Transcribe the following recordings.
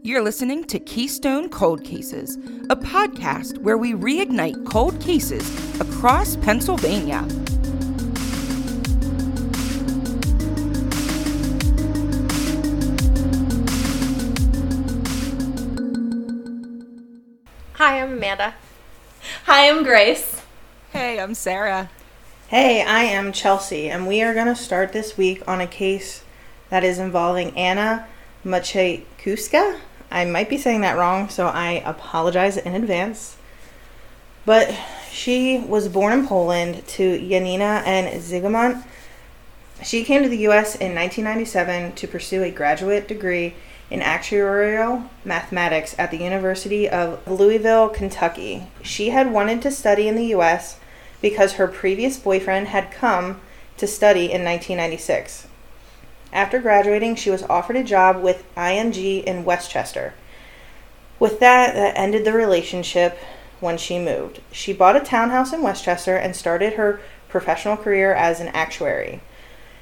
You're listening to Keystone Cold Cases, a podcast where we reignite cold cases across Pennsylvania. Hi, I'm Amanda. Hi, I'm Grace. Hey, I'm Sarah. Hey, I am Chelsea, and we are going to start this week on a case that is involving Anna Maciejewska. I might be saying that wrong, so I apologize in advance. But she was born in Poland to Janina and Zygmunt. She came to the U.S. in 1997 to pursue a graduate degree in actuarial mathematics at the University of Louisville, Kentucky. She had wanted to study in the U.S. because her previous boyfriend had come to study in 1996. After graduating, she was offered a job with ING in Westchester. With that, that ended the relationship when she moved. She bought a townhouse in Westchester and started her professional career as an actuary.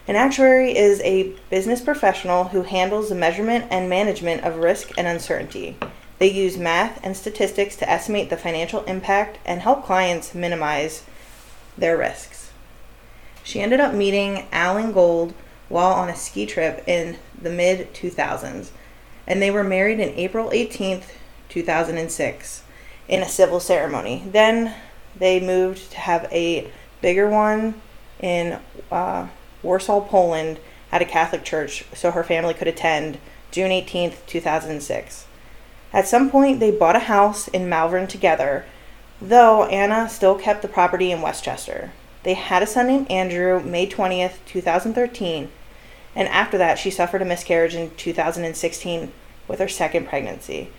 An actuary is a business professional who handles the measurement and management of risk and uncertainty. They use math and statistics to estimate the financial impact and help clients minimize their risks. She ended up meeting Alan Gold while on a ski trip in the mid 2000s, and they were married in April 18th, 2006, in a civil ceremony. Then they moved to have a bigger one in uh, Warsaw, Poland, at a Catholic church so her family could attend June 18th, 2006. At some point, they bought a house in Malvern together, though Anna still kept the property in Westchester. They had a son named Andrew May 20th, 2013, and after that, she suffered a miscarriage in 2016 with her second pregnancy.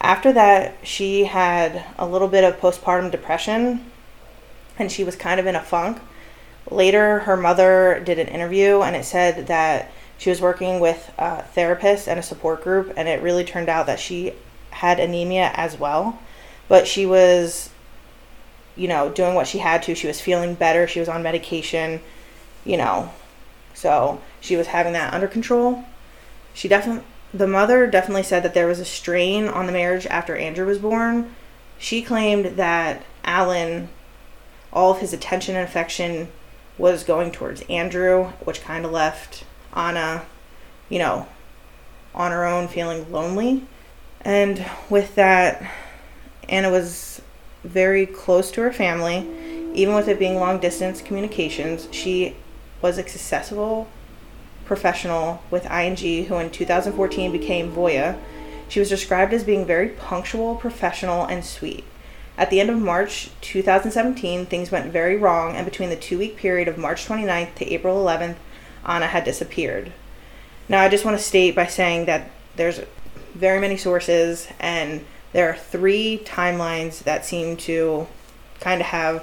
After that, she had a little bit of postpartum depression and she was kind of in a funk. Later, her mother did an interview and it said that she was working with a therapist and a support group, and it really turned out that she had anemia as well. But she was, you know, doing what she had to. She was feeling better. She was on medication, you know. So she was having that under control. She definitely, the mother definitely said that there was a strain on the marriage after Andrew was born. She claimed that Alan, all of his attention and affection was going towards Andrew, which kind of left Anna, you know, on her own feeling lonely. And with that, Anna was very close to her family, even with it being long distance communications. She was a successful professional with ING, who in 2014 became Voya. She was described as being very punctual, professional, and sweet. At the end of March 2017, things went very wrong, and between the two week period of March 29th to April 11th, Anna had disappeared. Now, I just want to state by saying that there's very many sources, and there are three timelines that seem to kind of have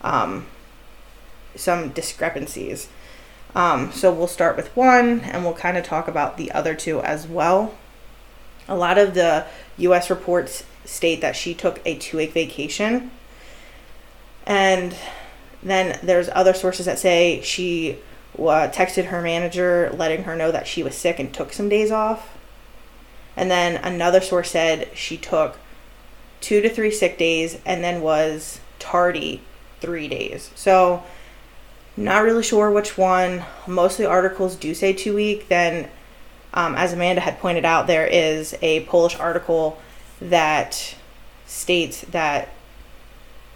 um, some discrepancies. Um, so we'll start with one, and we'll kind of talk about the other two as well. A lot of the U.S. reports state that she took a two week vacation. And then there's other sources that say she uh, texted her manager letting her know that she was sick and took some days off. And then another source said she took two to three sick days and then was tardy three days. So, not really sure which one. Most of the articles do say two week. Then, um, as Amanda had pointed out, there is a Polish article that states that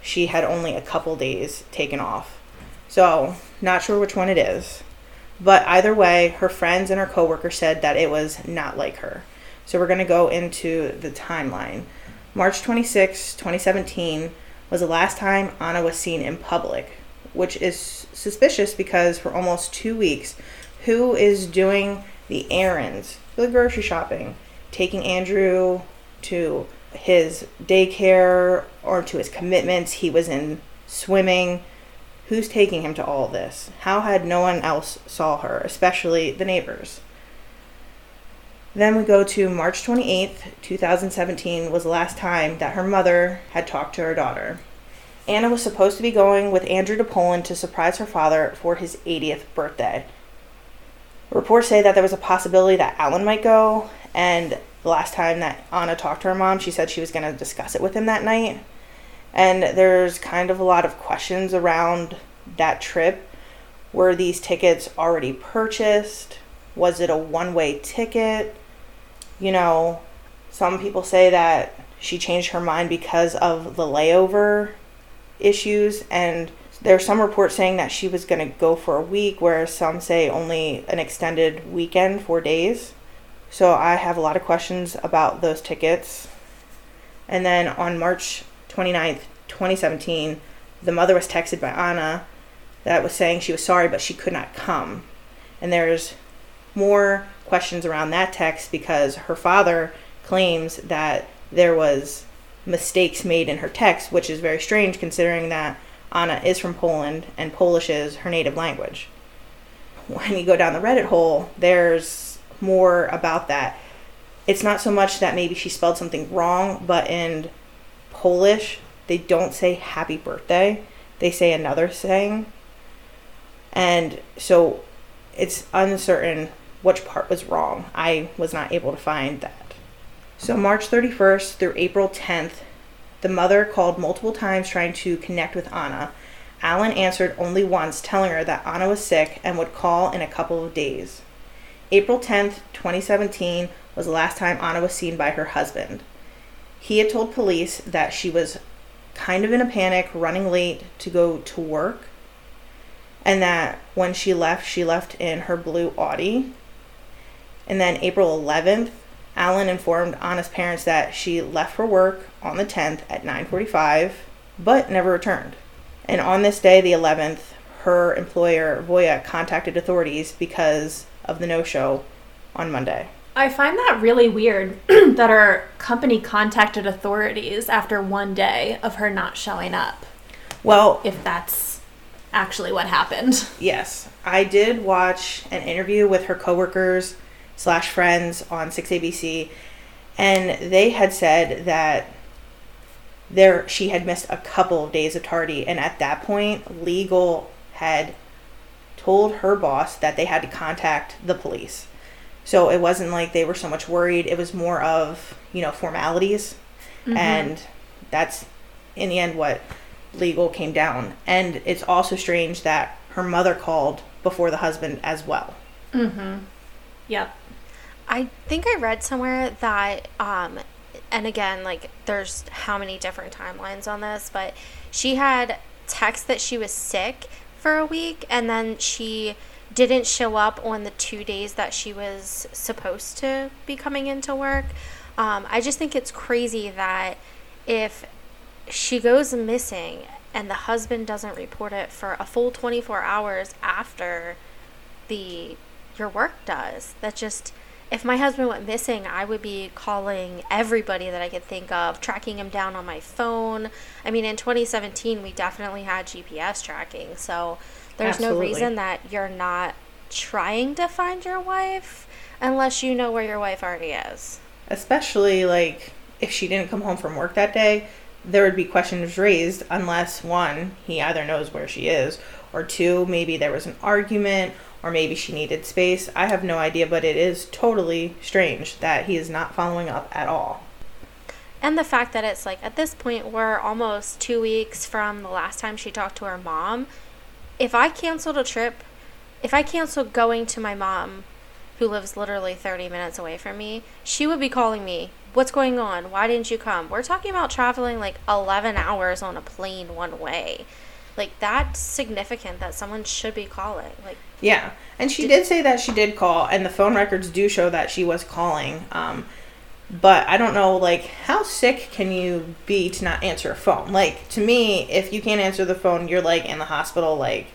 she had only a couple days taken off. So, not sure which one it is. But either way, her friends and her coworkers said that it was not like her. So, we're going to go into the timeline. March 26, 2017 was the last time Anna was seen in public, which is suspicious because for almost two weeks, who is doing the errands, the grocery shopping, taking Andrew to his daycare or to his commitments. He was in swimming. Who's taking him to all this? How had no one else saw her, especially the neighbors? Then we go to March 28th, 2017 was the last time that her mother had talked to her daughter. Anna was supposed to be going with Andrew to Poland to surprise her father for his 80th birthday. Reports say that there was a possibility that Alan might go, and the last time that Anna talked to her mom, she said she was going to discuss it with him that night. And there's kind of a lot of questions around that trip. Were these tickets already purchased? Was it a one way ticket? You know, some people say that she changed her mind because of the layover issues, and there's some reports saying that she was going to go for a week, whereas some say only an extended weekend, four days. So I have a lot of questions about those tickets. And then on March 29th, 2017, the mother was texted by Anna that was saying she was sorry, but she could not come. And there's more questions around that text because her father claims that there was mistakes made in her text, which is very strange considering that Anna is from Poland and Polish is her native language. When you go down the Reddit hole, there's more about that. It's not so much that maybe she spelled something wrong, but in Polish, they don't say happy birthday. They say another saying. And so it's uncertain which part was wrong. I was not able to find that. So, March 31st through April 10th, the mother called multiple times trying to connect with Anna. Alan answered only once, telling her that Anna was sick and would call in a couple of days. April 10th, 2017, was the last time Anna was seen by her husband. He had told police that she was kind of in a panic, running late to go to work, and that when she left, she left in her blue Audi. And then April 11th, Alan informed Anna's parents that she left for work on the 10th at 9:45 but never returned. And on this day, the 11th, her employer Voya contacted authorities because of the no-show on Monday. I find that really weird that our company contacted authorities after one day of her not showing up. Well, if that's actually what happened. Yes, I did watch an interview with her coworkers slash friends on 6ABC, and they had said that there she had missed a couple of days of tardy, and at that point, legal had told her boss that they had to contact the police. So it wasn't like they were so much worried. It was more of, you know, formalities. Mm-hmm. And that's in the end what legal came down. And it's also strange that her mother called before the husband as well. Mhm. Yep. I think I read somewhere that, um, and again, like there's how many different timelines on this, but she had text that she was sick for a week and then she didn't show up on the two days that she was supposed to be coming into work. Um, I just think it's crazy that if she goes missing and the husband doesn't report it for a full 24 hours after the your work does, that just if my husband went missing, I would be calling everybody that I could think of, tracking him down on my phone. I mean, in 2017, we definitely had GPS tracking, so there's Absolutely. no reason that you're not trying to find your wife unless you know where your wife already is. Especially like if she didn't come home from work that day, there would be questions raised unless one, he either knows where she is, or two, maybe there was an argument or maybe she needed space. I have no idea, but it is totally strange that he is not following up at all. And the fact that it's like at this point, we're almost two weeks from the last time she talked to her mom. If I canceled a trip, if I canceled going to my mom, who lives literally 30 minutes away from me, she would be calling me, What's going on? Why didn't you come? We're talking about traveling like 11 hours on a plane one way like that's significant that someone should be calling like yeah and she did, did say that she did call and the phone records do show that she was calling um but i don't know like how sick can you be to not answer a phone like to me if you can't answer the phone you're like in the hospital like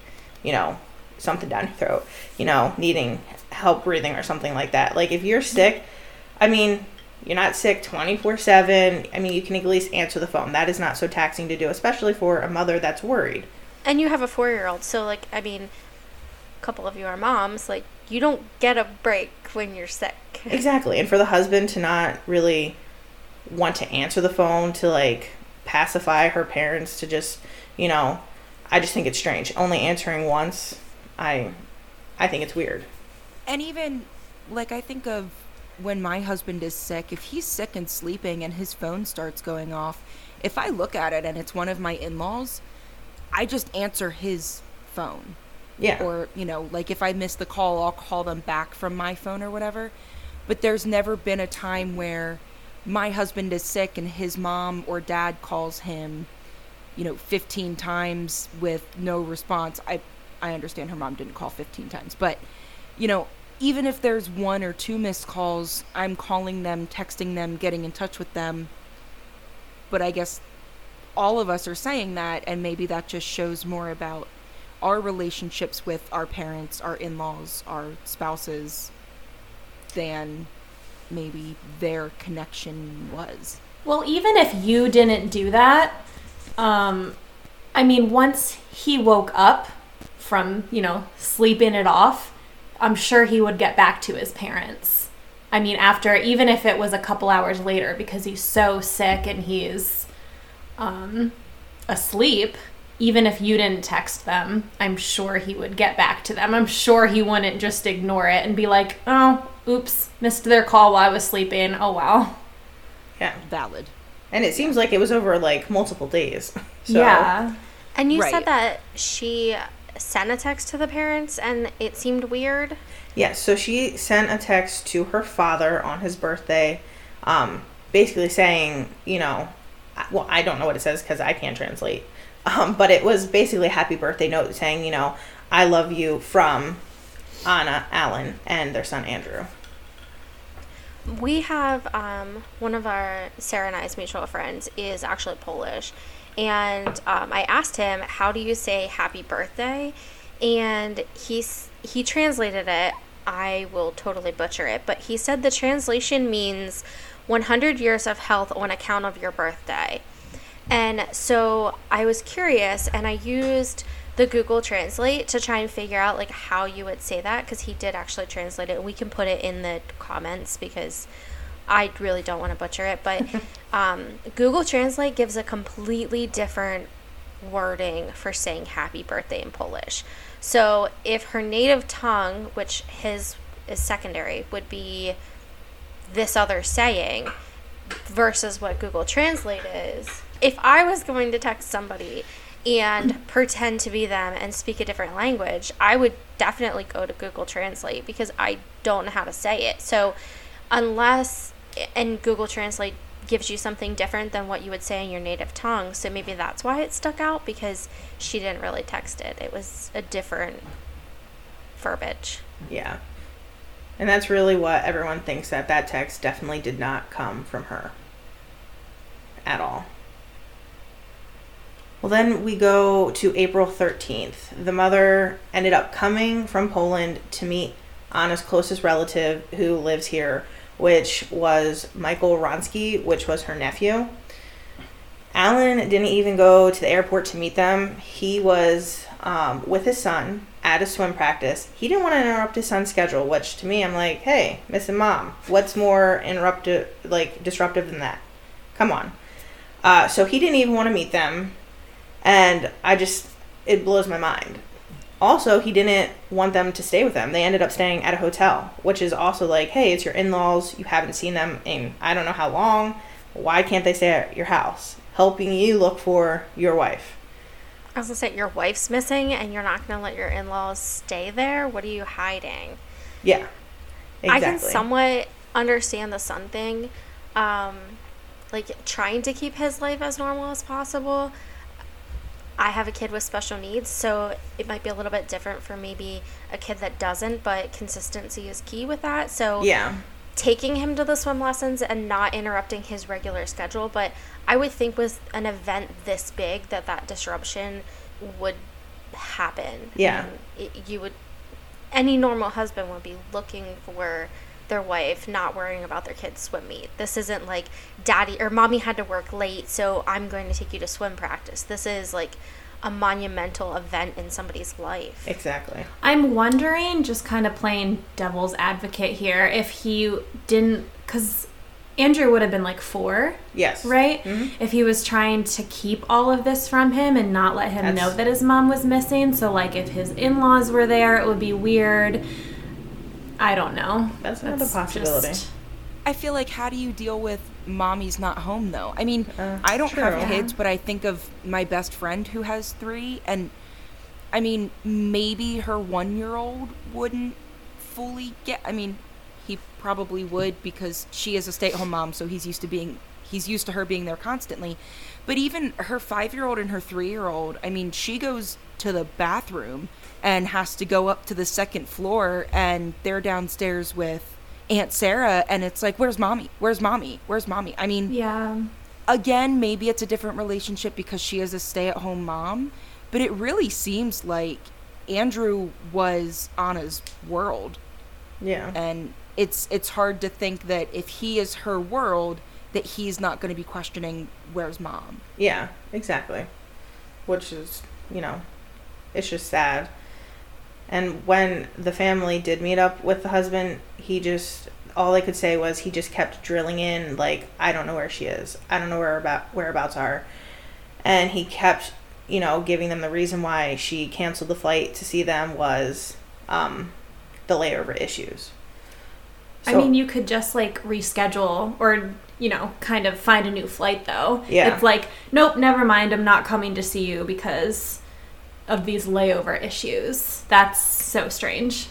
you know something down your throat you know needing help breathing or something like that like if you're sick i mean you're not sick 24 7. I mean, you can at least answer the phone. That is not so taxing to do, especially for a mother that's worried. And you have a four year old. So, like, I mean, couple of you are moms. Like, you don't get a break when you're sick. Exactly. And for the husband to not really want to answer the phone, to like pacify her parents, to just, you know, I just think it's strange. Only answering once, I, I think it's weird. And even, like, I think of when my husband is sick, if he's sick and sleeping and his phone starts going off, if I look at it and it's one of my in laws, I just answer his phone. Yeah. Or, you know, like if I miss the call, I'll call them back from my phone or whatever. But there's never been a time where my husband is sick and his mom or dad calls him, you know, 15 times with no response. I I understand her mom didn't call 15 times, but you know, even if there's one or two missed calls, I'm calling them, texting them, getting in touch with them. But I guess all of us are saying that and maybe that just shows more about our relationships with our parents, our in-laws, our spouses than maybe their connection was. Well, even if you didn't do that, um, I mean, once he woke up from, you know, sleeping it off, I'm sure he would get back to his parents. I mean, after, even if it was a couple hours later, because he's so sick and he's um, asleep, even if you didn't text them, I'm sure he would get back to them. I'm sure he wouldn't just ignore it and be like, oh, oops, missed their call while I was sleeping. Oh, wow. Yeah. Valid. And it seems like it was over like multiple days. So, Yeah. And you Right. said that she sent a text to the parents and it seemed weird. Yes, so she sent a text to her father on his birthday, um, basically saying, you know, well, I don't know what it says because I can't translate, um, but it was basically a happy birthday note saying, you know, I love you from Anna, Alan, and their son Andrew. We have um, one of our Sarah and I's mutual friends is actually Polish, and um, I asked him, "How do you say happy birthday?" And he's he translated it. I will totally butcher it, but he said the translation means 100 years of health on account of your birthday. And so I was curious and I used the Google Translate to try and figure out like how you would say that because he did actually translate it. We can put it in the comments because I really don't want to butcher it, but um, Google Translate gives a completely different wording for saying happy birthday in Polish. So if her native tongue, which his is secondary, would be this other saying versus what Google Translate is. If I was going to text somebody and pretend to be them and speak a different language, I would definitely go to Google Translate because I don't know how to say it. So, unless and Google Translate gives you something different than what you would say in your native tongue, so maybe that's why it stuck out because she didn't really text it. It was a different verbiage. Yeah. And that's really what everyone thinks that that text definitely did not come from her at all. Well, then we go to April 13th. The mother ended up coming from Poland to meet Anna's closest relative who lives here, which was Michael Ronsky, which was her nephew. Alan didn't even go to the airport to meet them. He was um, with his son at a swim practice. He didn't want to interrupt his son's schedule, which to me, I'm like, hey, missing mom, what's more interruptive, like disruptive than that? Come on. Uh, so he didn't even want to meet them, and I just it blows my mind. Also, he didn't want them to stay with them. They ended up staying at a hotel, which is also like, hey, it's your in-laws. You haven't seen them in I don't know how long. Why can't they stay at your house, helping you look for your wife? I was gonna say your wife's missing and you're not gonna let your in laws stay there. What are you hiding? Yeah, exactly. I can somewhat understand the son thing, um, like trying to keep his life as normal as possible. I have a kid with special needs, so it might be a little bit different for maybe a kid that doesn't, but consistency is key with that. So Yeah, taking him to the swim lessons and not interrupting his regular schedule but i would think with an event this big that that disruption would happen Yeah. It, you would any normal husband would be looking for their wife not worrying about their kids swim meet this isn't like daddy or mommy had to work late so i'm going to take you to swim practice this is like a monumental event in somebody's life exactly. I'm wondering, just kind of playing devil's advocate here, if he didn't, because Andrew would have been like four, Yes. right? Mm-hmm. If he was trying to keep all of this from him and not let him That's- know that his mom was missing. So, like, if his in laws were there, it would be weird. I don't know. That's another possibility. just I feel like how do you deal with mommy's not home though? I mean, Uh, I don't true. have kids, but I think of my best friend who has three, and I mean, maybe her one year old wouldn't fully get. I mean, he probably would because she is a stay at home mom, so he's used to being he's used to her being there constantly. But even her five year old and her three year old, I mean, she goes to the bathroom and has to go up to the second floor, and they're downstairs with Aunt Sarah, and it's like, where's mommy? Where's mommy? Where's mommy? I mean, Yeah. again, maybe it's a different relationship because she is a stay at home mom, but it really seems like Andrew was Anna's world. Yeah. And it's it's hard to think that if he is her world, that he's not going to be questioning where's mom. Yeah, exactly. Which is, you know, it's just sad. And when the family did meet up with the husband, he just all they could say was he just kept drilling in like I don't know where she is. I don't know where about whereabouts are. And he kept, you know, giving them the reason why she canceled the flight to see them was um the layover issues. I mean, you could just like reschedule or, you know, kind of find a new flight though. Yeah. It's like, nope, never mind. I'm not coming to see you because of these layover issues. That's so strange.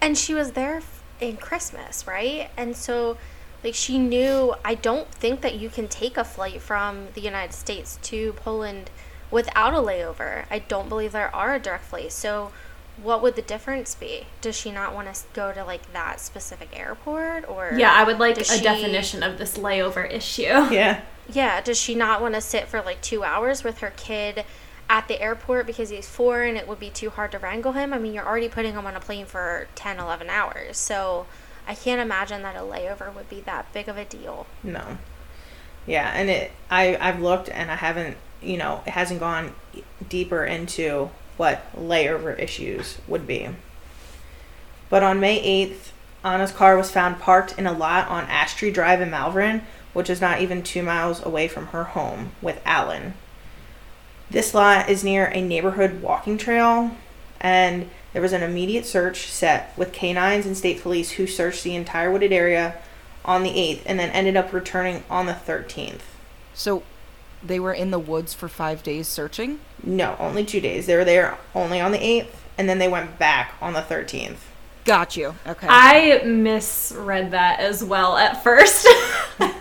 And she was there in Christmas, right? And so, like, she knew. I don't think that you can take a flight from the United States to Poland without a layover. I don't believe there are direct flights. So, what would the difference be? Does she not want to go to like that specific airport, or Yeah, I would like a she- definition of this layover issue. Yeah. Yeah, does she not want to sit for like two hours with her kid at the airport because he's four and it would be too hard to wrangle him? I mean, you're already putting him on a plane for 10, 11 hours. So I can't imagine that a layover would be that big of a deal. No. Yeah, and it I I've looked and I haven't, you know, it hasn't gone deeper into what layover issues would be. But on May 8th, Anna's car was found parked in a lot on Ash Tree Drive in Malvern, which is not even 2 miles away from her home with Alan. This lot is near a neighborhood walking trail and there was an immediate search set with canines and state police who searched the entire wooded area on the 8th and then ended up returning on the 13th. So they were in the woods for 5 days searching. No, only two days. They were there only on the 8th and then they went back on the 13th. Got you. Okay. I misread that as well at first.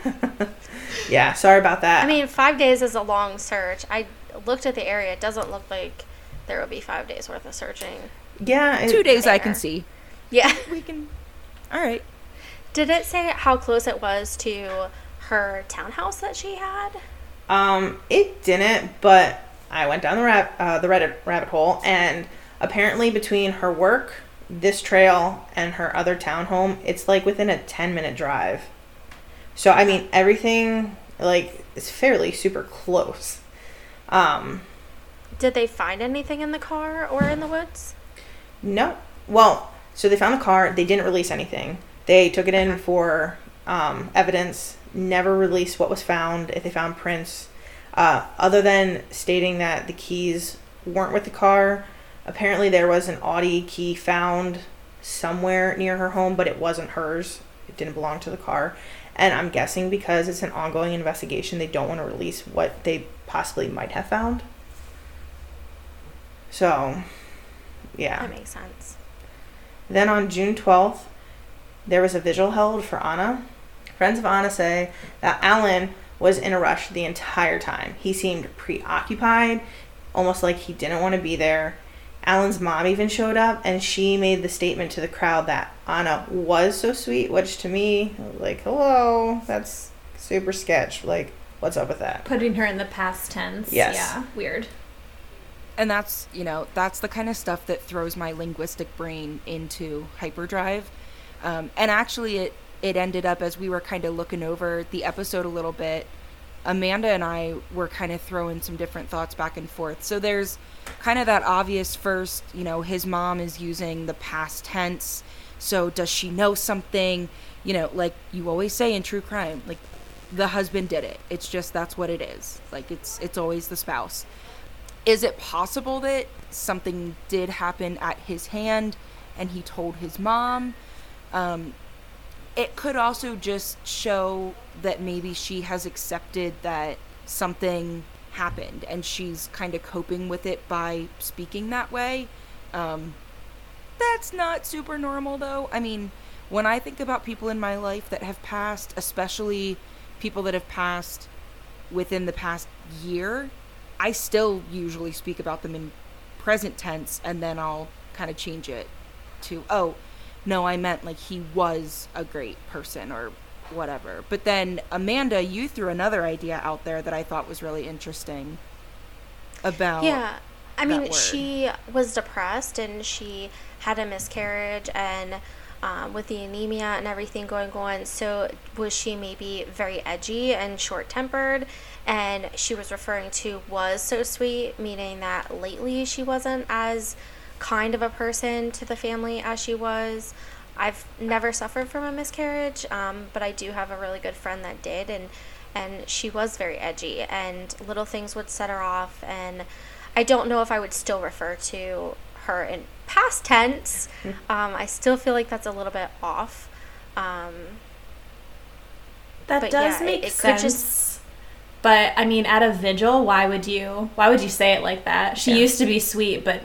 Yeah, sorry about that. I mean, five days is a long search. I looked at the area. It doesn't look like there would be five days worth of searching. yeah, it- 2 days I can see. Yeah. We can All right. Did it say how close it was to her townhouse that she had? Um, it didn't, but I went down the rab- uh, the Reddit rabbit hole, and apparently between her work, this trail, and her other townhome, it's like within a ten minute drive. So I mean, everything like is fairly super close. Um, Did they find anything in the car or in the woods? No. Well, so they found the car. They didn't release anything. They took it in for um, evidence. Never released what was found. If they found prints, uh, other than stating that the keys weren't with the car. Apparently, there was an Audi key found somewhere near her home, but it wasn't hers. It didn't belong to the car. And I'm guessing because it's an ongoing investigation, they don't want to release what they possibly might have found. So, yeah. That makes sense. Then on June 12th, there was a vigil held for Anna. Friends of Anna say that Alan was in a rush the entire time. He seemed preoccupied, almost like he didn't want to be there. Alan's mom even showed up and she made the statement to the crowd that Anna was so sweet, which to me, like, hello, that's super sketch. Like, what's up with that? Putting her in the past tense. Yes. Yeah, weird. and that's you know that's the kind of stuff that throws my linguistic brain into hyperdrive um, and actually it it ended up as we were kind of looking over the episode a little bit amanda and i were kind of throwing some different thoughts back and forth so there's kind of that obvious first you know his mom is using the past tense so does she know something you know like you always say in true crime like the husband did it it's just that's what it is like it's it's always the spouse is it possible that something did happen at his hand and he told his mom um, it could also just show that maybe she has accepted that something happened and she's kind of coping with it by speaking that way. Um, that's not super normal though. I mean, when I think about people in my life that have passed, especially people that have passed within the past year, I still usually speak about them in present tense and then I'll kind of change it to, oh, no, I meant like he was a great person or whatever. But then, Amanda, you threw another idea out there that I thought was really interesting about. Yeah. I mean, word. she was depressed and she had a miscarriage and um, with the anemia and everything going on. So, was she maybe very edgy and short tempered? And she was referring to was so sweet, meaning that lately she wasn't as kind of a person to the family as she was. I've never suffered from a miscarriage, um, but I do have a really good friend that did, and and she was very edgy, and little things would set her off, and I don't know if I would still refer to her in past tense. Um, I still feel like that's a little bit off. Um, That does yeah, make it could sense. just- But I mean, at a vigil, why would you? Why would you say it like that? She Yeah. used to be sweet, but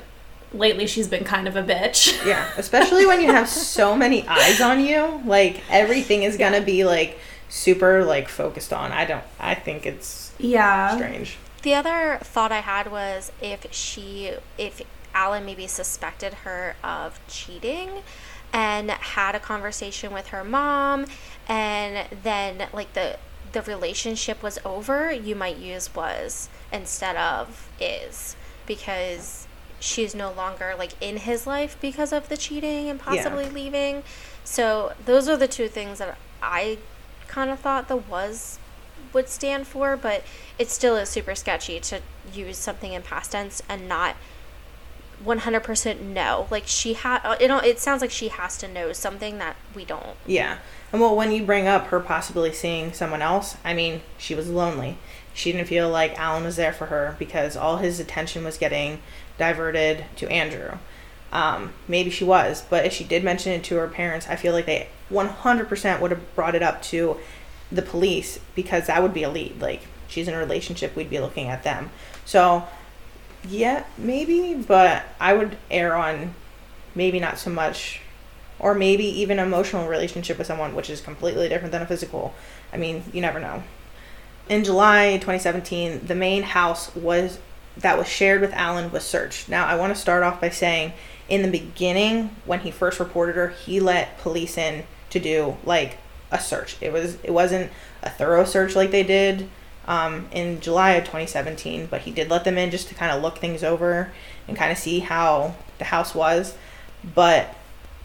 lately she's been kind of a bitch. Yeah, especially when you have so many eyes on you. Like everything is gonna be like super like focused on. I don't. I think it's Yeah. strange. The other thought I had was if she, if Alan maybe suspected her of cheating and had a conversation with her mom, and then like the the relationship was over, you might use was instead of is because she's no longer like in his life because of the cheating and possibly leaving. So those are the two things that I kind of thought the was would stand for, but it still is super sketchy to use something in past tense and not 100% know. Like she had, you know, it sounds like she has to know something that we don't. Yeah. And well, when you bring up her possibly seeing someone else, I mean, she was lonely. She didn't feel like Alan was there for her because all his attention was getting diverted to Andrew. Um, maybe she was, but if she did mention it to her parents, I feel like they 100% would have brought it up to the police because that would be a lead. Like, she's in a relationship, we'd be looking at them. So, yeah, maybe, but I would err on maybe not so much or maybe even emotional relationship with someone, which is completely different than a physical. I mean, you never know. In July 2017, the main house was that was shared with Alan was searched. Now, I want to start off by saying, in the beginning, when he first reported her, he let police in to do like a search. It was it wasn't a thorough search like they did um, in July of 2017, but he did let them in just to kind of look things over and kind of see how the house was. But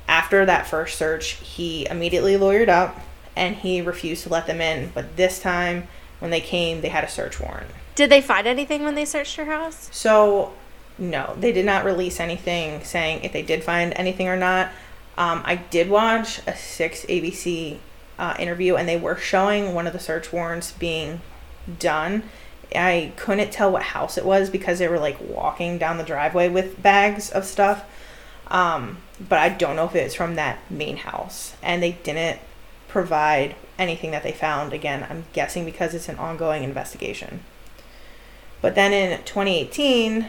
after that first search, he immediately lawyered up and he refused to let them in. But this time, when they came, they had a search warrant. Did they find anything when they searched her house? So, no, they did not release anything saying if they did find anything or not. Um, I did watch a six ABC uh, interview, and they were showing one of the search warrants being done. I couldn't tell what house it was because they were like walking down the driveway with bags of stuff. Um, but I don't know if it's from that main house, and they didn't provide anything that they found. Again, I'm guessing because it's an ongoing investigation. But then in 2018,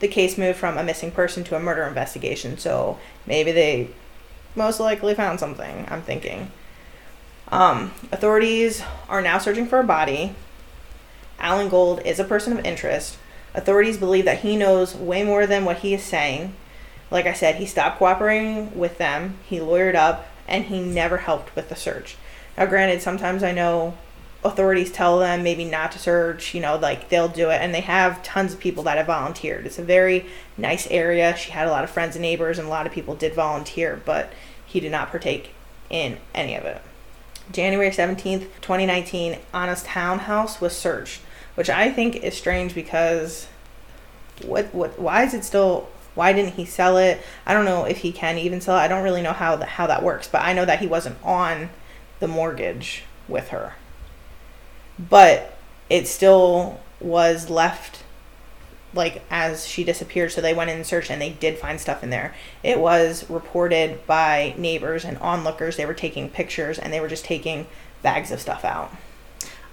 the case moved from a missing person to a murder investigation. So maybe they most likely found something, I'm thinking. Um, authorities are now searching for a body. Alan Gold is a person of interest. Authorities believe that he knows way more than what he is saying. Like I said, he stopped cooperating with them, he lawyered up, and he never helped with the search. Now, granted, sometimes I know authorities tell them maybe not to search, you know, like they'll do it, and they have tons of people that have volunteered. It's a very nice area. She had a lot of friends and neighbors, and a lot of people did volunteer, but he did not partake in any of it. January 17th, 2019, Anna's townhouse was searched, which I think is strange because what what why is it still why didn't he sell it? I don't know if he can even sell it. I don't really know how the, how that works, but I know that he wasn't on the mortgage with her. But it still was left like as she disappeared so they went in and searched and they did find stuff in there it was reported by neighbors and onlookers they were taking pictures and they were just taking bags of stuff out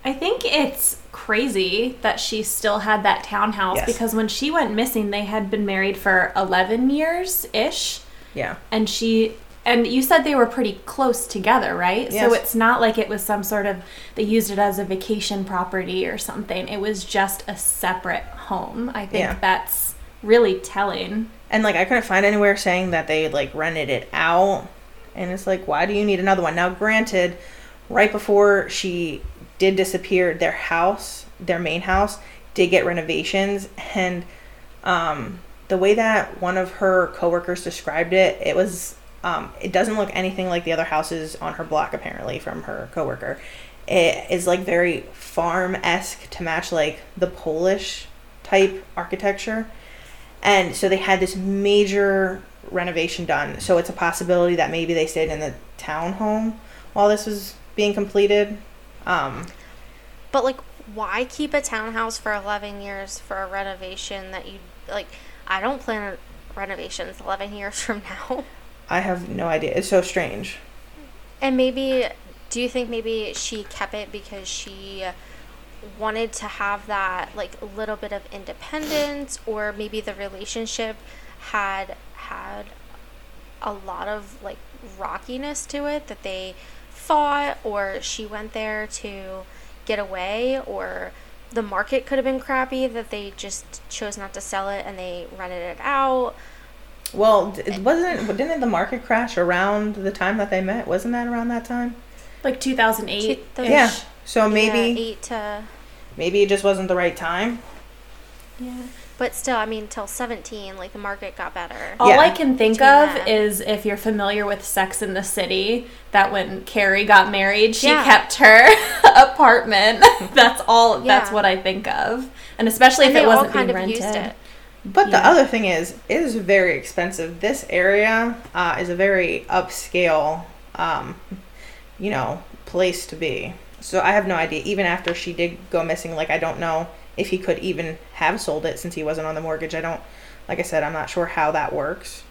I think it's crazy that she still had that townhouse Yes. because when she went missing, they had been married for 11 years ish. yeah And she, and you said they were pretty close together, right? Yes. So it's not like it was some sort of, they used it as a vacation property or something. It was just a separate home. I think Yeah. that's really telling. and like i couldn't find anywhere saying that they like rented it out and it's like why do you need another one now granted right before she did disappear their house their main house did get renovations and um the way that one of her coworkers described it it was um it doesn't look anything like the other houses on her block apparently from her coworker it is like very farm-esque to match like the polish type architecture and so they had this major renovation done. So it's a possibility that maybe they stayed in the townhome while this was being completed. Um, But like, why keep a townhouse for 11 years for a renovation that you like? I don't plan renovations 11 years from now. I have no idea. It's so strange. And maybe, do you think maybe she kept it because she wanted to have that like little bit of independence, or maybe the relationship had had a lot of like rockiness to it that they fought, or she went there to get away, or the market could have been crappy that they just chose not to sell it and they rented it out. Well, it wasn't didn't the market crash around the time that they met? Wasn't that around that time? Like 2008. Yeah. So maybe yeah, eight to maybe it just wasn't the right time. Yeah. But still, I mean, till 17, like the market got better. All Yeah. I can think Between of that. is if you're familiar with Sex in the City, that when Carrie got married, she Yeah. kept her apartment. that's all. That's what I think of, and especially and if it wasn't kind being of rented. used it. But the other thing is, it is very expensive. This area uh, is a very upscale, um, you know, place to be. So I have no idea. Even after she did go missing, like I don't know if he could even have sold it since he wasn't on the mortgage. I don't, like I said, I'm not sure how that works.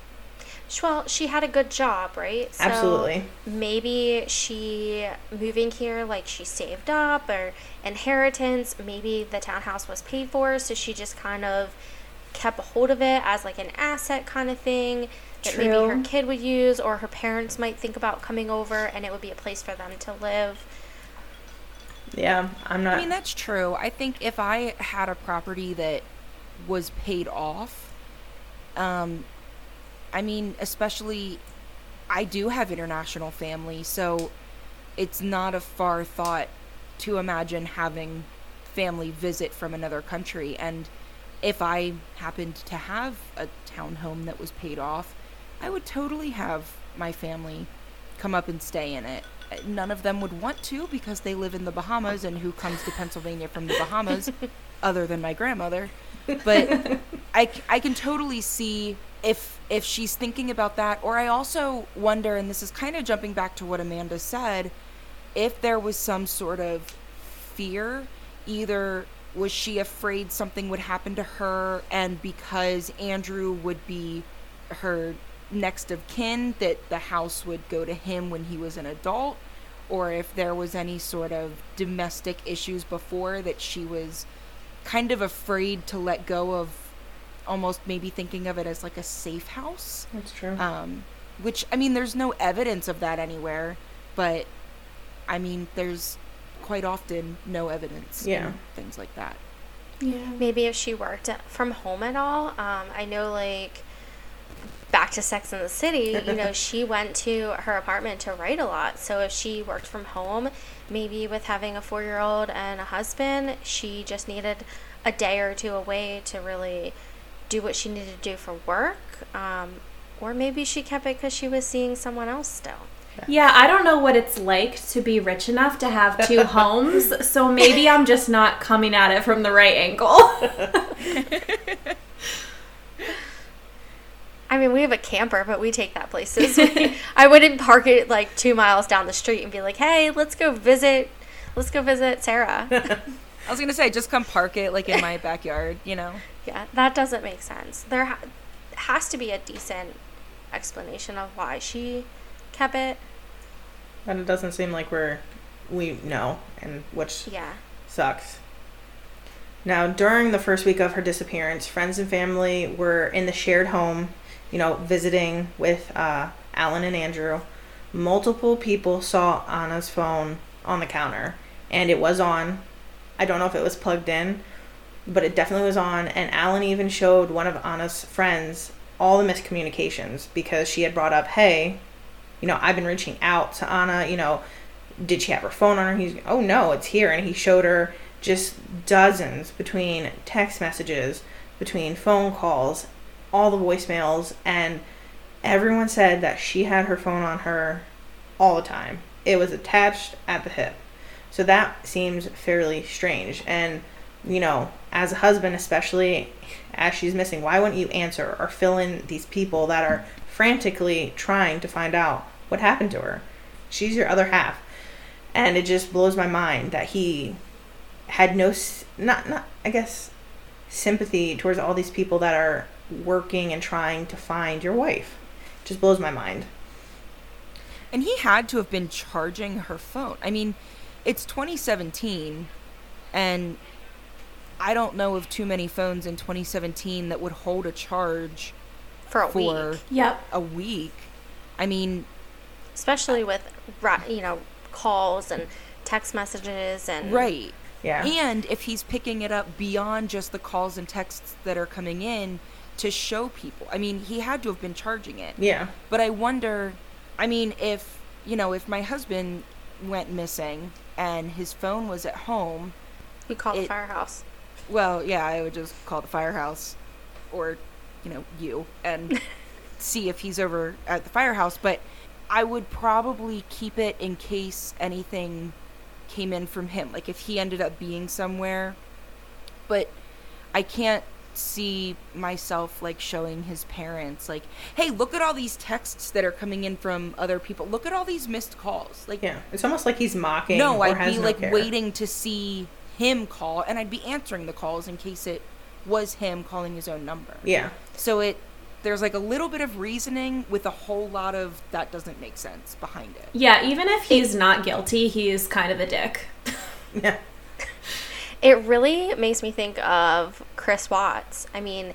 Well, she had a good job, right? So Absolutely. Maybe she moving here, like she saved up or inheritance. Maybe the townhouse was paid for, so she just kind of kept a hold of it as like an asset kind of thing that maybe her kid would use or her parents might think about coming over and it would be a place for them to live. Yeah, I'm not. I mean, that's true. I think if I had a property that was paid off, um, I mean, especially, I do have international family, so it's not a far thought to imagine having family visit from another country. And if I happened to have a townhome that was paid off, I would totally have my family come up and stay in it. None of them would want to because they live in the Bahamas, and who comes to Pennsylvania from the Bahamas other than my grandmother? But I, I can totally see if if she's thinking about that, or I also wonder, and this is kind of jumping back to what Amanda said, if there was some sort of fear, either was she afraid something would happen to her, and because Andrew would be her next of kin, that the house would go to him when he was an adult, or if there was any sort of domestic issues before that she was kind of afraid to let go of almost maybe thinking of it as like a safe house that's true. um, which I mean, there's no evidence of that anywhere, but I mean, there's quite often no evidence. in Yeah. things like that. Yeah. Maybe if she worked from home at all. Um, I know, like, back to Sex in the City, you know, she went to her apartment to write a lot. So if she worked from home, maybe with having a four year old and a husband, she just needed a day or two away to really do what she needed to do for work. Um, or maybe she kept it because she was seeing someone else still. Yeah, I don't know what it's like to be rich enough to have two homes, so maybe I'm just not coming at it from the right angle. I mean, we have a camper, but we take that places. We- I wouldn't park it like two miles down the street and be like, "Hey, let's go visit, let's go visit Sarah." I was gonna say, just come park it like in my backyard, you know? Yeah, that doesn't make sense. There ha- has to be a decent explanation of why she kept it. And it doesn't seem like we're we know, and which Yeah. sucks. Now, during the first week of her disappearance, friends and family were in the shared home, you know, visiting with uh, Alan and Andrew. Multiple people saw Anna's phone on the counter, and it was on. I don't know if it was plugged in, but it definitely was on. And Alan even showed one of Anna's friends all the miscommunications because she had brought up, hey, you know, I've been reaching out to Anna, you know, did she have her phone on her? He's, oh no, it's here. And he showed her just dozens between text messages, between phone calls, all the voicemails, and everyone said that she had her phone on her all the time. It was attached at the hip. So that seems fairly strange. And, you know, as a husband, especially as she's missing, why wouldn't you answer or fill in these people that are frantically trying to find out what happened to her? She's your other half. And it just blows my mind that he had no, not, not, I guess, sympathy towards all these people that are working and trying to find your wife. just blows my mind. And he had to have been charging her phone. I mean, it's 2017, and I don't know of too many phones in 2017 that would hold a charge For a for week. Yep. a week. I mean, Especially with, you know, calls and text messages and. right. Yeah. And if he's picking it up beyond just the calls and texts that are coming in to show people. I mean, he had to have been charging it. yeah. But I wonder, I mean, if, you know, if my husband went missing and his phone was at home, You call the firehouse. well, yeah, I would just call the firehouse or, you know, you and see if he's over at the firehouse. But I would probably keep it in case anything came in from him. Like if he ended up being somewhere. But I can't see myself like showing his parents like hey look at all these texts that are coming in from other people look at all these missed calls like Yeah. It's almost like he's mocking. no, or I'd has be no like care. waiting to see him call, and I'd be answering the calls in case it was him calling his own number. Yeah. So it there's like a little bit of reasoning with a whole lot of that doesn't make sense behind it. Yeah, even if he's not guilty, he's kind of a dick. Yeah. It really makes me think of Chris Watts. I mean,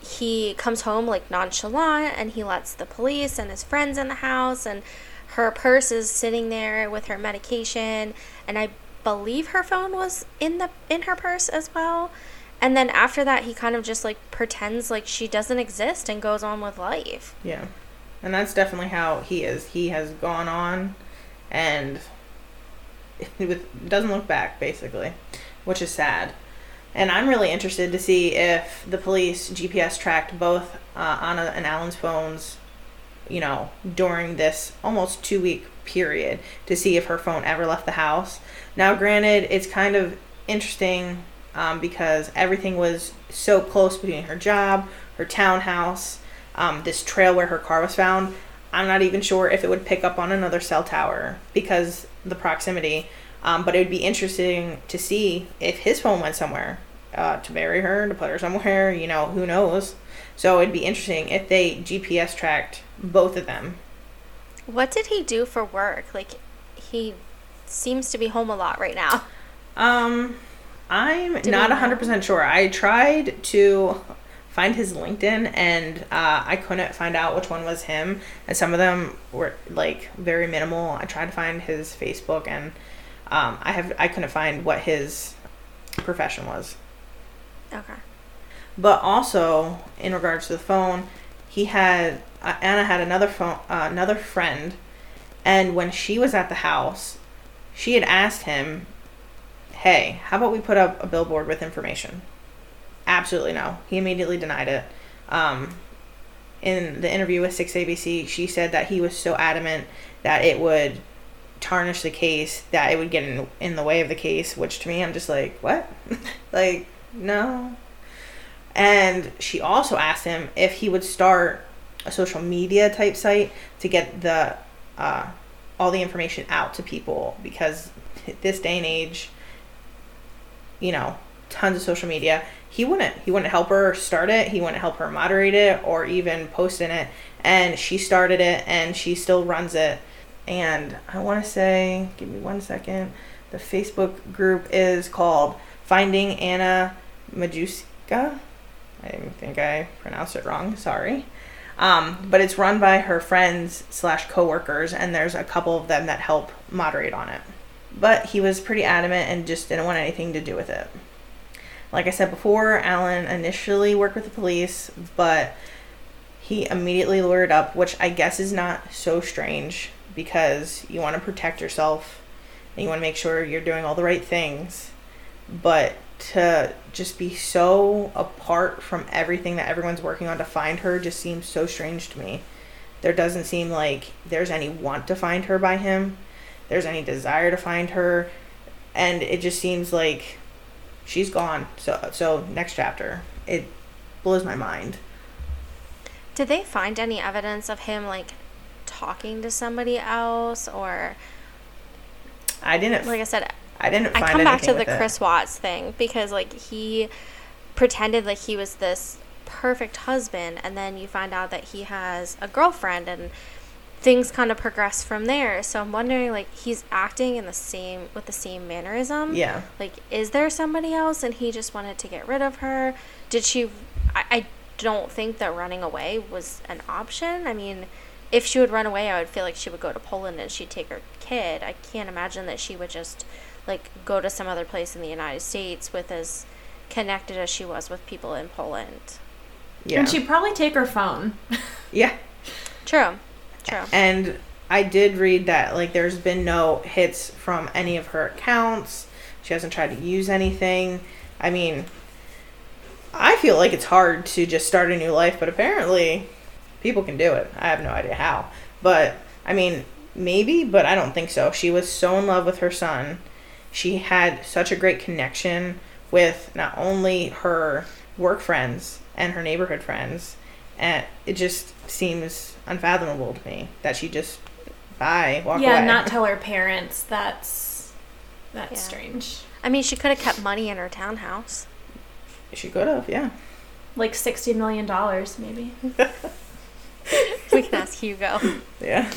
he comes home like nonchalant and he lets the police and his friends in the house and her purse is sitting there with her medication and I believe her phone was in the in her purse as well. And then after that he kind of just like pretends like she doesn't exist and goes on with life. Yeah. And that's definitely how he is. He has gone on and with doesn't look back basically, which is sad. And I'm really interested to see if the police GPS tracked both uh, Anna and Alan's phones, you know, during this almost two week period to see if her phone ever left the house. Now, granted, it's kind of interesting um, because everything was so close between her job, her townhouse, um, this trail where her car was found. I'm not even sure if it would pick up on another cell tower because the proximity. Um, but it would be interesting to see if his phone went somewhere uh, to bury her, to put her somewhere. You know, who knows? So it'd be interesting if they GPS tracked both of them. What did he do for work? Like he seems to be home a lot right now. Um, I'm Do not know? 100% sure. I tried to find his LinkedIn and uh, I couldn't find out which one was him. And some of them were like very minimal. I tried to find his Facebook and um, I have I couldn't find what his profession was. Okay. But also in regards to the phone, he had uh, Anna had another phone, uh, another friend, and when she was at the house, she had asked him, "Hey, how about we put up a billboard with information?" Absolutely no. He immediately denied it. Um, in the interview with Six ABC, she said that he was so adamant that it would tarnish the case, that it would get in in the way of the case. Which to me, I'm just like, what? like, no. And she also asked him if he would start a social media type site to get the uh, all the information out to people because this day and age you know, tons of social media. He wouldn't. He wouldn't help her start it. He wouldn't help her moderate it or even post in it. And she started it and she still runs it. And I want to say, give me one second. The Facebook group is called Finding Anna Majuska. I think I pronounced it wrong. Sorry. Um, but it's run by her friends slash coworkers, and there's a couple of them that help moderate on it. But he was pretty adamant and just didn't want anything to do with it. Like I said before, Alan initially worked with the police, but he immediately lured up, which I guess is not so strange because you want to protect yourself and you want to make sure you're doing all the right things. But to just be so apart from everything that everyone's working on to find her just seems so strange to me. There doesn't seem like there's any want to find her by him. There's any desire to find her. And it just seems like she's gone. So so next chapter. It blows my mind. Did they find any evidence of him like talking to somebody else or I didn't like I said I didn't I come back to the it. Chris Watts thing because like he pretended like he was this perfect husband and then you find out that he has a girlfriend and things kind of progress from there. So I'm wondering like he's acting in the same with the same mannerism. Yeah. Like is there somebody else and he just wanted to get rid of her? Did she I, I don't think that running away was an option. I mean, if she would run away, I would feel like she would go to Poland and she'd take her kid. I can't imagine that she would just like go to some other place in the United States with as connected as she was with people in Poland. Yeah. And she'd probably take her phone. yeah. True. True. And I did read that like there's been no hits from any of her accounts. She hasn't tried to use anything. I mean, I feel like it's hard to just start a new life, but apparently people can do it. I have no idea how. But I mean, maybe, but I don't think so. She was so in love with her son. She had such a great connection with not only her work friends and her neighborhood friends, and it just seems unfathomable to me that she just bye walk yeah, away. not tell her parents. That's that's Yeah. strange. I mean, she could have kept money in her townhouse. she could have, yeah. Like sixty million dollars, maybe. We can ask Hugo. Yeah.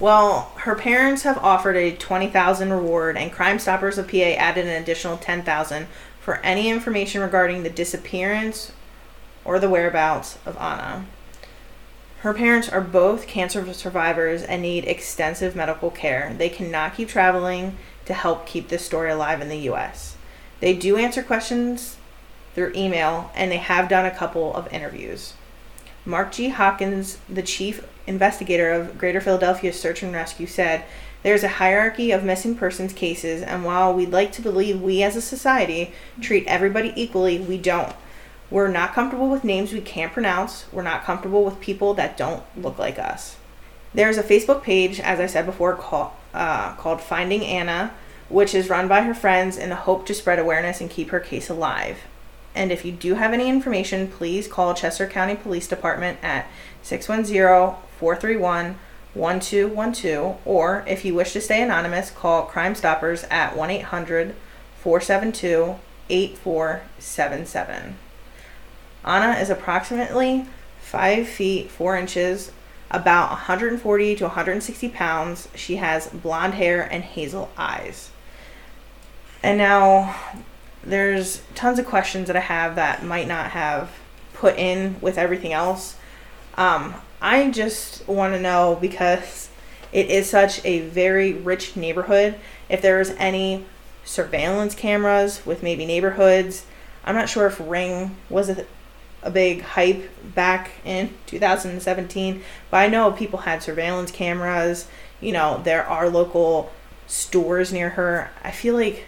Well, her parents have offered a 20,000 reward and Crime Stoppers of PA added an additional 10,000 for any information regarding the disappearance or the whereabouts of Anna. Her parents are both cancer survivors and need extensive medical care. They cannot keep traveling to help keep this story alive in the US. They do answer questions through email and they have done a couple of interviews. Mark G. Hawkins, the chief investigator of Greater Philadelphia Search and Rescue, said, There's a hierarchy of missing persons cases, and while we'd like to believe we as a society treat everybody equally, we don't. We're not comfortable with names we can't pronounce. We're not comfortable with people that don't look like us. There's a Facebook page, as I said before, call, uh, called Finding Anna, which is run by her friends in the hope to spread awareness and keep her case alive. And if you do have any information, please call Chester County Police Department at 610 431 1212. Or if you wish to stay anonymous, call Crime Stoppers at 1 800 472 8477. Anna is approximately 5 feet 4 inches, about 140 to 160 pounds. She has blonde hair and hazel eyes. And now there's tons of questions that I have that might not have put in with everything else. Um, I just want to know because it is such a very rich neighborhood. If there's any surveillance cameras with maybe neighborhoods, I'm not sure if Ring was a, a big hype back in 2017, but I know people had surveillance cameras. You know, there are local stores near her. I feel like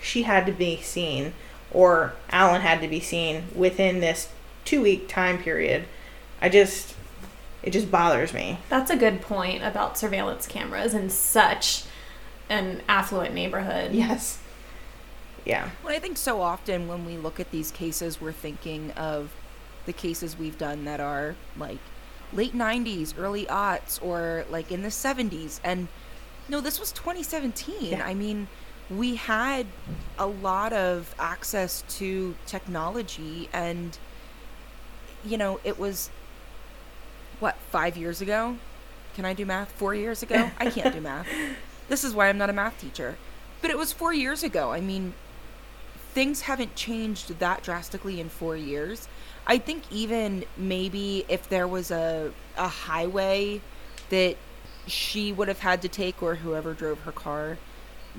she had to be seen, or Alan had to be seen within this two week time period. I just, it just bothers me. That's a good point about surveillance cameras in such an affluent neighborhood. Yes. Yeah. Well, I think so often when we look at these cases, we're thinking of the cases we've done that are like late 90s, early aughts, or like in the 70s. And no, this was 2017. Yeah. I mean, we had a lot of access to technology and you know, it was what, 5 years ago? Can I do math? 4 years ago? I can't do math. This is why I'm not a math teacher. But it was 4 years ago. I mean, things haven't changed that drastically in 4 years. I think even maybe if there was a a highway that she would have had to take or whoever drove her car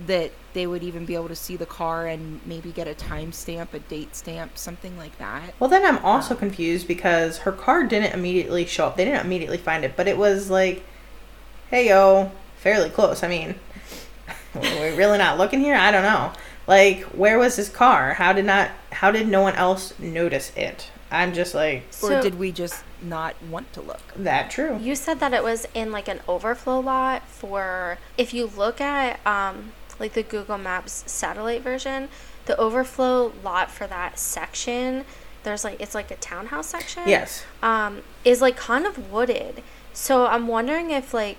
that they would even be able to see the car and maybe get a timestamp, a date stamp, something like that. Well, then I'm also um, confused because her car didn't immediately show up. They didn't immediately find it, but it was like, hey, yo, fairly close. I mean, we're really not looking here? I don't know. Like, where was his car? How did not? How did no one else notice it? I'm just like or did we just not want to look? that true. You said that it was in like an overflow lot for if you look at um like the Google Maps satellite version, the overflow lot for that section, there's like it's like a townhouse section. Yes. Um is like kind of wooded. So I'm wondering if like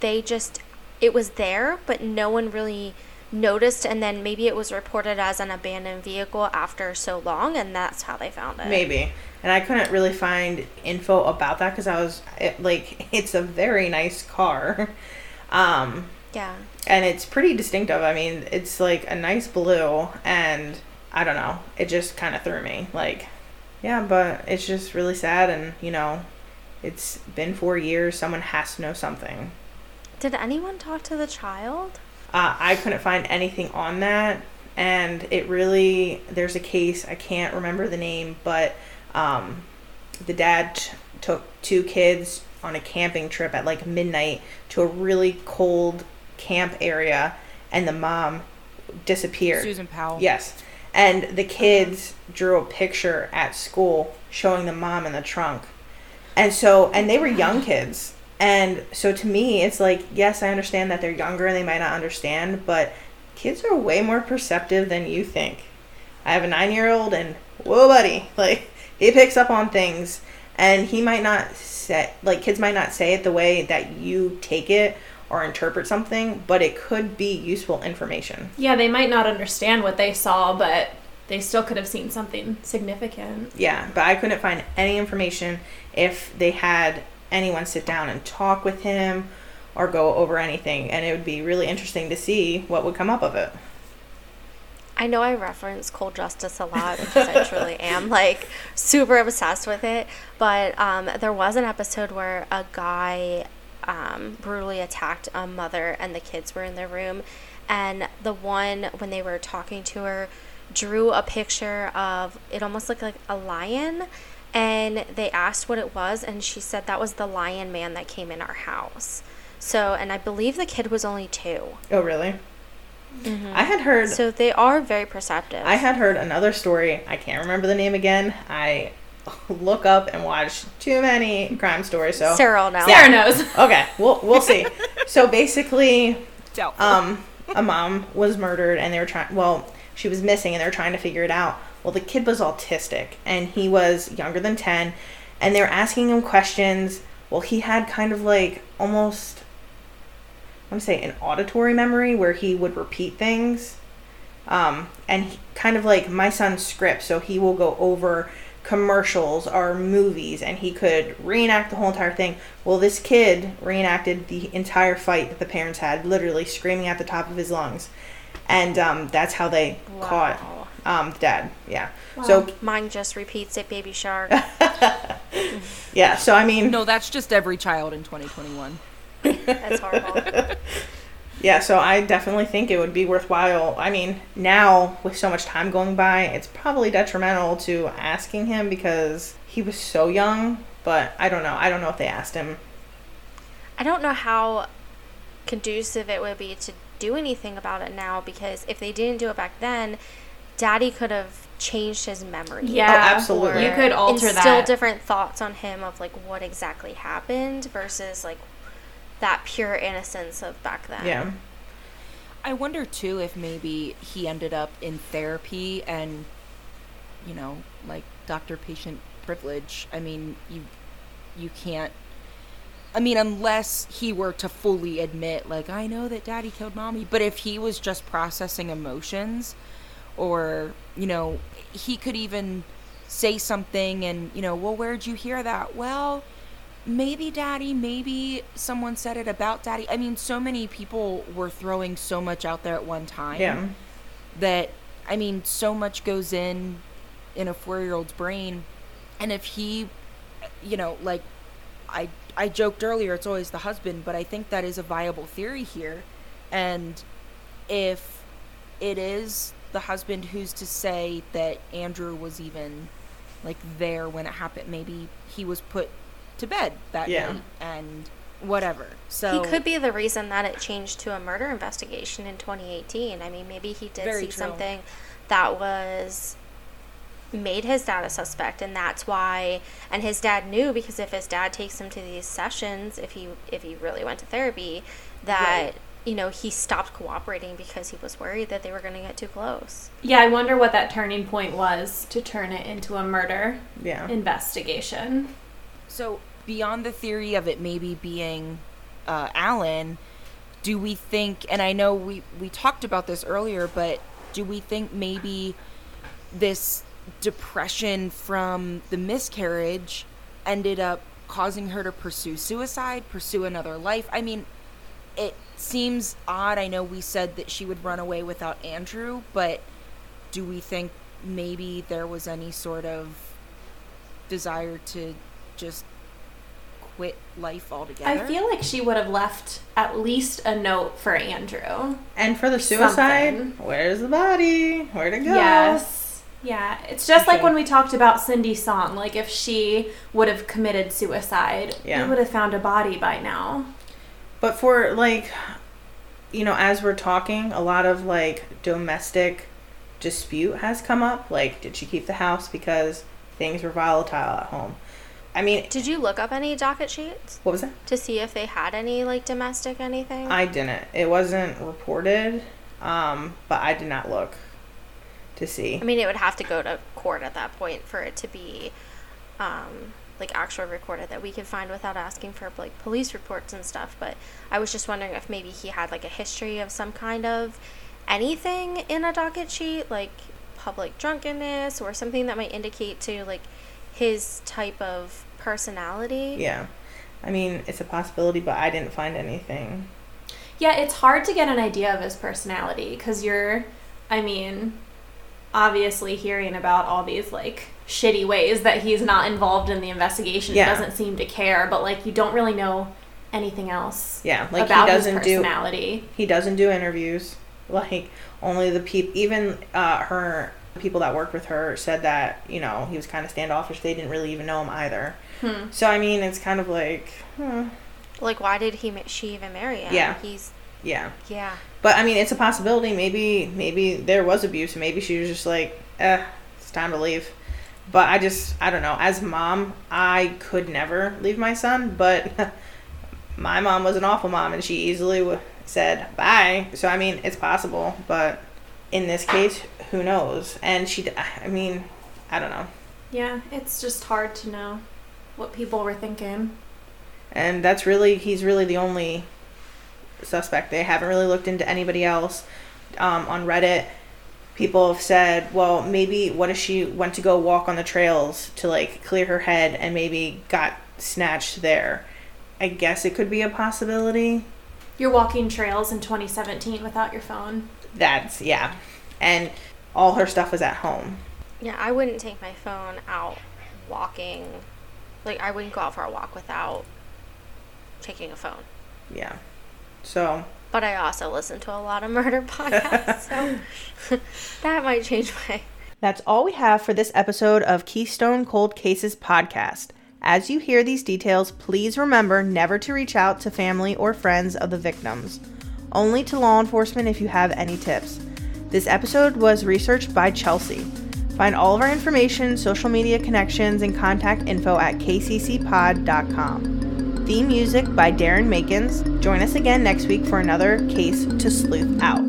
they just it was there but no one really noticed and then maybe it was reported as an abandoned vehicle after so long and that's how they found it. Maybe. And I couldn't really find info about that because I was it, like, it's a very nice car. Um, Yeah. and it's pretty distinctive. I mean, it's like a nice blue, and I don't know. It just kind of threw me. Like, yeah, but it's just really sad, and you know, it's been four years. Someone has to know something. Did anyone talk to the child? Uh, I couldn't find anything on that, and it really there's a case I can't remember the name, but um, the dad t- took two kids on a camping trip at like midnight to a really cold camp area, and the mom disappeared. Susan Powell. Yes. And the kids drew a picture at school showing the mom in the trunk. And so, and they were young kids. And so to me, it's like, yes, I understand that they're younger and they might not understand, but kids are way more perceptive than you think. I have a nine year old and whoa, buddy, like, he picks up on things and he might not say, like, kids might not say it the way that you take it or interpret something, but it could be useful information. Yeah, they might not understand what they saw, but they still could have seen something significant. Yeah, but I couldn't find any information if they had anyone sit down and talk with him or go over anything, and it would be really interesting to see what would come up of it. I know I reference Cold Justice a lot because I truly am like super obsessed with it. But um, there was an episode where a guy um, brutally attacked a mother and the kids were in their room. And the one, when they were talking to her, drew a picture of it almost looked like a lion. And they asked what it was, and she said that was the lion man that came in our house. So, and I believe the kid was only two. Oh, really? I had heard. So they are very perceptive. I had heard another story. I can't remember the name again. I look up and watch too many crime stories. So Sarah now. Sarah knows. okay, we'll we'll see. so basically, Doubtful. um, a mom was murdered and they were trying well she was missing and they were trying to figure it out well the kid was autistic and he was younger than 10 and they were asking him questions. Well he had kind of like almost i'm say an auditory memory where he would repeat things. Um, and he, kind of like my son's script so he will go over commercials or movies and he could reenact the whole entire thing. Well this kid reenacted the entire fight that the parents had literally screaming at the top of his lungs. And um, that's how they caught Wow. Um, the dad yeah so Mine just repeats it, baby shark. yeah so i mean no, that's just every child in 2021. That's horrible. Yeah, so I definitely think it would be worthwhile. I mean, now with so much time going by, it's probably detrimental to asking him because he was so young, but I don't know. I don't know if they asked him. I don't know how conducive it would be to do anything about it now because if they didn't do it back then, Daddy could have changed his memory. Yeah, oh, absolutely. You could alter instill that. different thoughts on him of like what exactly happened versus like that pure innocence of back then. Yeah. I wonder too if maybe he ended up in therapy and, you know, like doctor patient privilege. I mean, you you can't I mean, unless he were to fully admit, like, I know that daddy killed mommy, but if he was just processing emotions, or, you know, he could even say something and, you know, well, where'd you hear that? Well, maybe daddy, maybe someone said it about daddy. I mean, so many people were throwing so much out there at one time Yeah. that I mean, so much goes in in a four year old's brain, and if he, you know, like I I joked earlier, it's always the husband, but I think that is a viable theory here, and if it is the husband who's to say that Andrew was even like there when it happened, maybe he was put to bed that Yeah. night and whatever. So he could be the reason that it changed to a murder investigation in 2018. I mean, maybe he did see true. something that was made his dad a suspect and that's why and his dad knew because if his dad takes him to these sessions if he if he really went to therapy that Right. You know he stopped cooperating because he was worried that they were going to get too close Yeah, I wonder what that turning point was to turn it into a murder Yeah. investigation. So, beyond the theory of it maybe being uh, Alan, do we think, and I know we, we talked about this earlier, but do we think maybe this depression from the miscarriage ended up causing her to pursue suicide, pursue another life? I mean, it seems odd. I know we said that she would run away without Andrew, but do we think maybe there was any sort of desire to just quit life altogether? I feel like she would have left at least a note for Andrew. And for the suicide, Something. where's the body? Where'd it go? Yes. Yeah. It's just like when we talked about Cindy Song. Like if she would have committed suicide, Yeah. we would have found a body by now. But for like, you know, as we're talking, a lot of like domestic dispute has come up. Like, did she keep the house because things were volatile at home? I mean, did you look up any docket sheets what was that? to see if they had any like domestic anything I didn't. It wasn't reported, um, but I did not look to see. I mean, it would have to go to court at that point for it to be, um, like actual recorded that we could find without asking for like police reports and stuff. But I was just wondering if maybe he had like a history of some kind of anything in a docket sheet, like public drunkenness or something that might indicate to like his type of personality. Yeah. I mean, it's a possibility, but I didn't find anything. Yeah, it's hard to get an idea of his personality because you're, I mean, obviously hearing about all these like shitty ways that he's not involved in the investigation Yeah. doesn't seem to care, but like you don't really know anything else Yeah, like about he doesn't do personality. he doesn't do interviews. Like only the people, even uh, her people that worked with her said that you know he was kind of standoffish. They didn't really even know him either. Hmm. So I mean, it's kind of like, huh, Like, why did he? ma- She even marry him? Yeah. He's yeah. yeah. But I mean, it's a possibility. Maybe maybe there was abuse. and Maybe she was just like, eh, it's time to leave. But I just I don't know. As mom, I could never leave my son. But my mom was an awful mom, and she easily w- said bye. So I mean, it's possible. But in this case, who knows? And she, I mean, I don't know. Yeah, it's just hard to know what people were thinking. And that's really he's really the only suspect. They haven't really looked into anybody else. Um, on Reddit, people have said, well, maybe what if she went to go walk on the trails to like clear her head and maybe got snatched there? I guess it could be a possibility. You're walking trails in 2017 without your phone. That's yeah, and all her stuff was at home. Yeah, I wouldn't take my phone out walking. Like, I wouldn't go out for a walk without taking a phone. Yeah, so But I also listen to a lot of murder podcasts, so that might change my. That's all we have for this episode of Keystone Cold Cases podcast. As you hear these details, please remember never to reach out to family or friends of the victims. Only to law enforcement if you have any tips. This episode was researched by Chelsea. Find all of our information, social media connections, and contact info at kccpod.com. Theme music by Darren Makins. Join us again next week for another case to sleuth out.